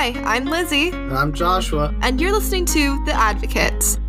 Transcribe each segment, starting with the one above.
Hi, I'm Lizzie. And I'm Joshua. And you're listening to The Advocates.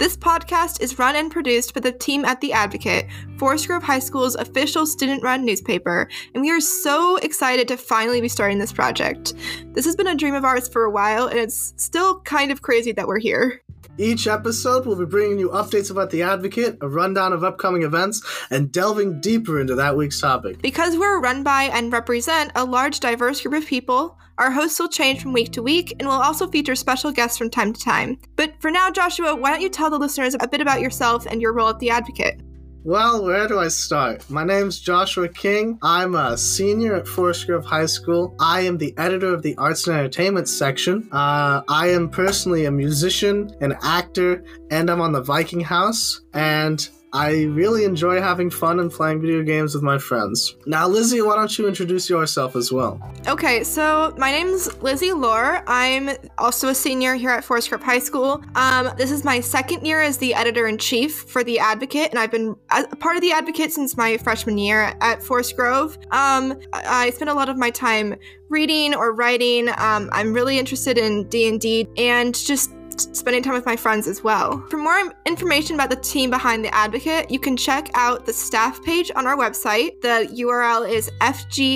This podcast is run and produced by the team at The Advocate, Forest Grove High School's official student run newspaper, and we are so excited to finally be starting this project. This has been a dream of ours for a while, and it's still kind of crazy that we're here. Each episode, we'll be bringing you updates about The Advocate, a rundown of upcoming events, and delving deeper into that week's topic. Because we're run by and represent a large, diverse group of people, our hosts will change from week to week and we'll also feature special guests from time to time. But for now, Joshua, why don't you tell the listeners a bit about yourself and your role at The Advocate? Well, where do I start? My name's Joshua King. I'm a senior at Forest Grove High School. I am the editor of the Arts and Entertainment section. Uh, I am personally a musician, an actor, and I'm on the Viking House. And I really enjoy having fun and playing video games with my friends. Now, Lizzie, why don't you introduce yourself as well? Okay, so my name's Lizzie Lohrer. I'm also a senior here at Forest Grove High School. Um, this is my second year as the editor in chief for The Advocate, and I've been a part of The Advocate since my freshman year at Forest Grove. Um, I spend a lot of my time reading or writing. Um, I'm really interested in D&D and just spending time with my friends as well. For more information about the team behind The Advocate, you can check out the staff page on our website. The URL is fghsnews.com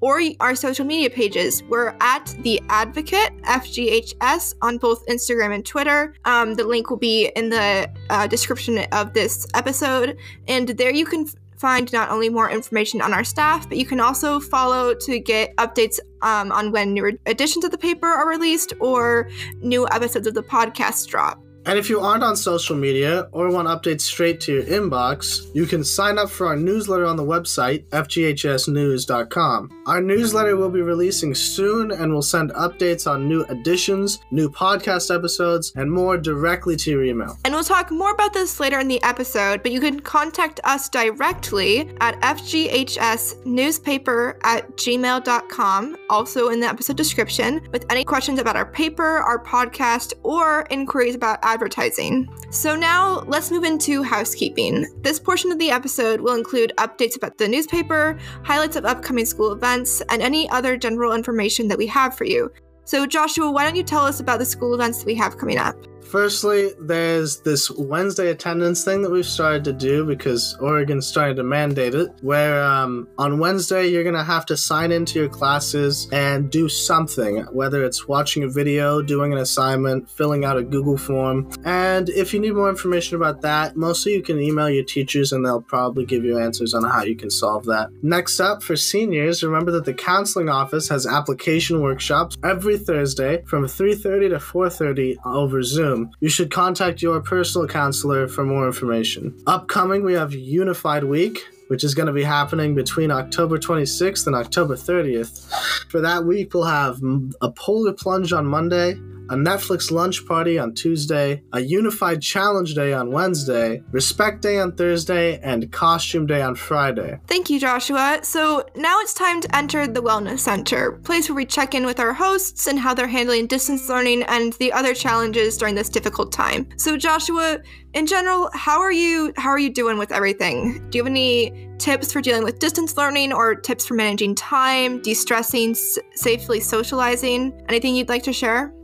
or our social media pages. We're at The Advocate, FGHS, on both Instagram and Twitter. Um, the link will be in the uh, description of this episode. And there you can find not only more information on our staff, but you can also follow to get updates um, on when new editions of the paper are released or new episodes of the podcast drop. And if you aren't on social media or want updates straight to your inbox, you can sign up for our newsletter on the website, fghsnews.com. Our newsletter will be releasing soon and will send updates on new editions, new podcast episodes, and more directly to your email. And we'll talk more about this later in the episode, but you can contact us directly at fghsnewspaper at gmail.com, also in the episode description, with any questions about our paper, our podcast, or inquiries about advertising. So now let's move into housekeeping. This portion of the episode will include updates about the newspaper, highlights of upcoming school events, and any other general information that we have for you. So, Joshua, why don't you tell us about the school events that we have coming up? Firstly, there's this Wednesday attendance thing that we've started to do because Oregon's starting to mandate it, where um, on Wednesday you're going to have to sign into your classes and do something, whether it's watching a video, doing an assignment, filling out a Google form. And if you need more information about that, mostly you can email your teachers and they'll probably give you answers on how you can solve that. Next up, for seniors, remember that the counseling office has application workshops every Thursday from 3:30 to 4:30 over Zoom. You should contact your personal counselor for more information. Upcoming, we have Unified Week, which is going to be happening between October 26th and October 30th. For that week, we'll have a polar plunge on Monday, a Netflix lunch party on Tuesday, a Unified Challenge Day on Wednesday, Respect Day on Thursday, and Costume Day on Friday. Thank you, Joshua. So now it's time to enter the Wellness Center, place where we check in with our hosts and how they're handling distance learning and the other challenges during this difficult time. So, Joshua, in general, how are you how are you doing with everything? Do you have any tips for dealing with distance learning or tips for managing time, de-stressing, s- safely socializing? Anything you'd like to share?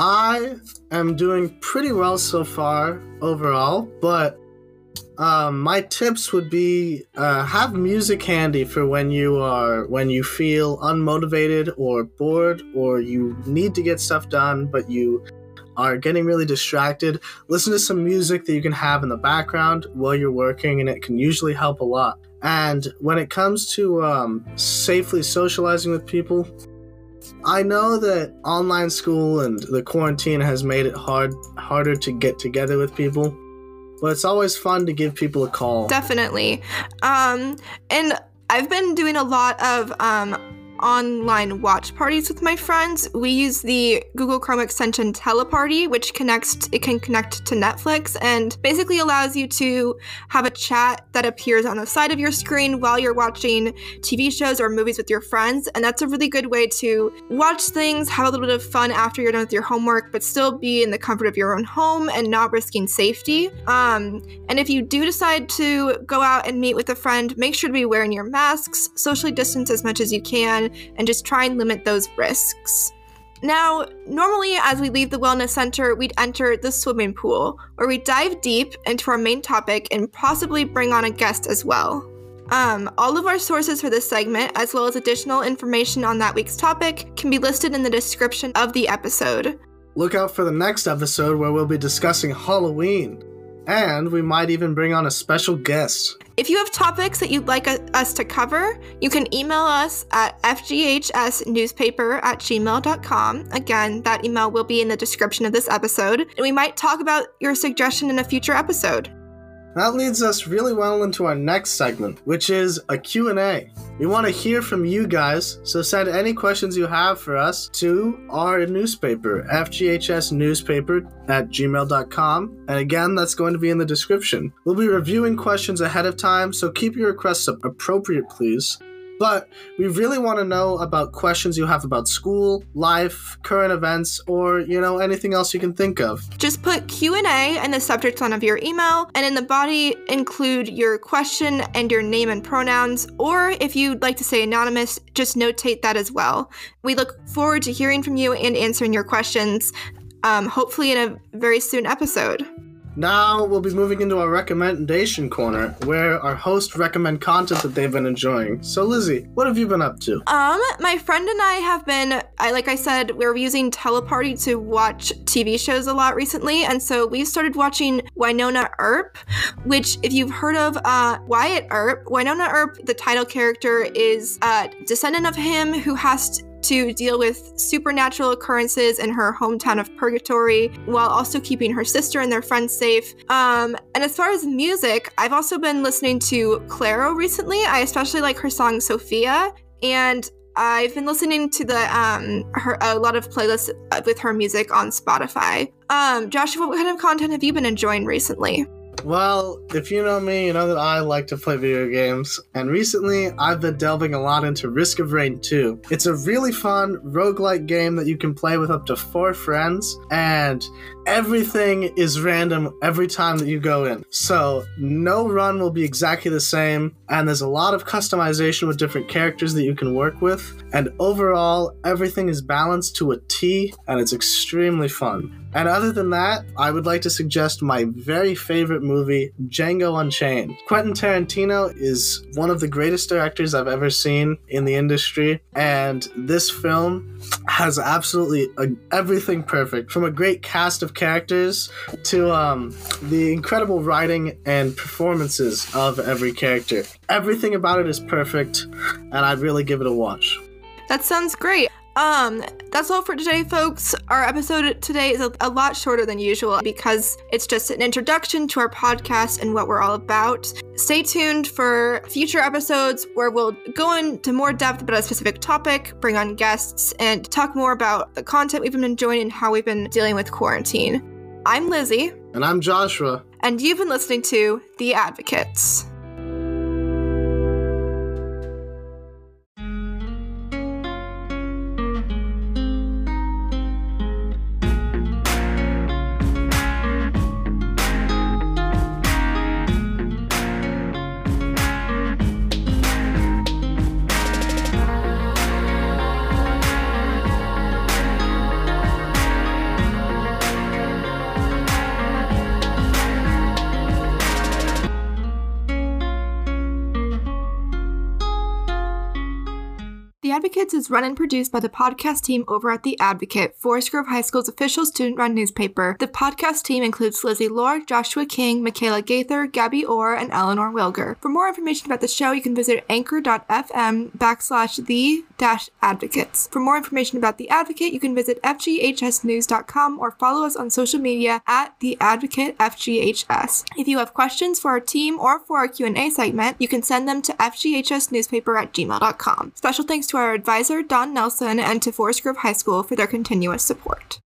I am doing pretty well so far overall, but um, my tips would be uh, have music handy for when you are when you feel unmotivated or bored or you need to get stuff done, but you are getting really distracted. Listen to some music that you can have in the background while you're working, and it can usually help a lot. And when it comes to um, safely socializing with people, I know that online school and the quarantine has made it hard harder to get together with people. but it's always fun to give people a call. Definitely. Um, and I've been doing a lot of um, online watch parties with my friends. We use the Google Chrome extension Teleparty, which connects it can connect to Netflix and basically allows you to have a chat that appears on the side of your screen while you're watching TV shows or movies with your friends. And that's a really good way to watch things, have a little bit of fun after you're done with your homework, but still be in the comfort of your own home and not risking safety. Um, and if you do decide to go out and meet with a friend, make sure to be wearing your masks, socially distance as much as you can, and just try and limit those risks. Now, normally as we leave the wellness center, we'd enter the swimming pool, where we dive deep into our main topic and possibly bring on a guest as well. Um, all of our sources for this segment, as well as additional information on that week's topic, can be listed in the description of the episode. Look out for the next episode where we'll be discussing Halloween. And we might even bring on a special guest. If you have topics that you'd like us to cover, you can email us at fghsnewspaper at gmail.com. Again, that email will be in the description of this episode, and we might talk about your suggestion in a future episode. That leads us really well into our next segment, which is a Q&A. We want to hear from you guys, so send any questions you have for us to our newspaper, fghsnewspaper at gmail.com. And again, that's going to be in the description. We'll be reviewing questions ahead of time, so keep your requests appropriate, please. But we really want to know about questions you have about school, life, current events, or, you know, anything else you can think of. Just put Q&A in the subject line of your email and in the body include your question and your name and pronouns, or if you'd like to say anonymous, just notate that as well. We look forward to hearing from you and answering your questions, um, hopefully in a very soon episode. Now we'll be moving into our recommendation corner, where our hosts recommend content that they've been enjoying. So, Lizzie, what have you been up to? Um, my friend and I have been, I like I said, we're using Teleparty to watch TV shows a lot recently, and so we've started watching Wynonna Earp, which, if you've heard of uh, Wyatt Earp, Wynonna Earp, the title character is a descendant of him who has to deal with supernatural occurrences in her hometown of Purgatory while also keeping her sister and their friends safe. Um, and as far as music, I've also been listening to Clairo recently. I especially like her song Sofia. And I've been listening to the um her a lot of playlists with her music on Spotify. Um, Joshua, what kind of content have you been enjoying recently? Well, if you know me, you know that I like to play video games, and recently I've been delving a lot into Risk of Rain 2. It's a really fun roguelike game that you can play with up to four friends, and everything is random every time that you go in. So, no run will be exactly the same, and there's a lot of customization with different characters that you can work with, and overall, everything is balanced to a T, and it's extremely fun. And other than that, I would like to suggest my very favorite movie, Django Unchained. Quentin Tarantino is one of the greatest directors I've ever seen in the industry, and this film has absolutely a, everything perfect from a great cast of characters to um, the incredible writing and performances of every character. Everything about it is perfect, and I'd really give it a watch. That sounds great. Um, that's all for today, folks. Our episode today is a, a, lot shorter than usual because it's just an introduction to our podcast and what we're all about. Stay tuned for future episodes where we'll go into more depth about a specific topic, bring on guests, and talk more about the content we've been enjoying and how we've been dealing with quarantine. I'm Lizzie. And I'm Joshua. And you've been listening to The Advocates. Advocates is run and produced by the podcast team over at The Advocate, Forest Grove High School's official student run newspaper. The podcast team includes Lizzie Lohrer, Joshua King, Michaela Gaither, Gabby Orr, and Eleanor Wilger. For more information about the show, you can visit anchor.fm backslash the advocates. For more information about The Advocate, you can visit fghsnews.com or follow us on social media at The Advocate FGHS. If you have questions for our team or for our Q&A segment, you can send them to fghsnewspaper at gmail.com. Special thanks to our advisor, Don Nelson, and to Forest Grove High School for their continuous support.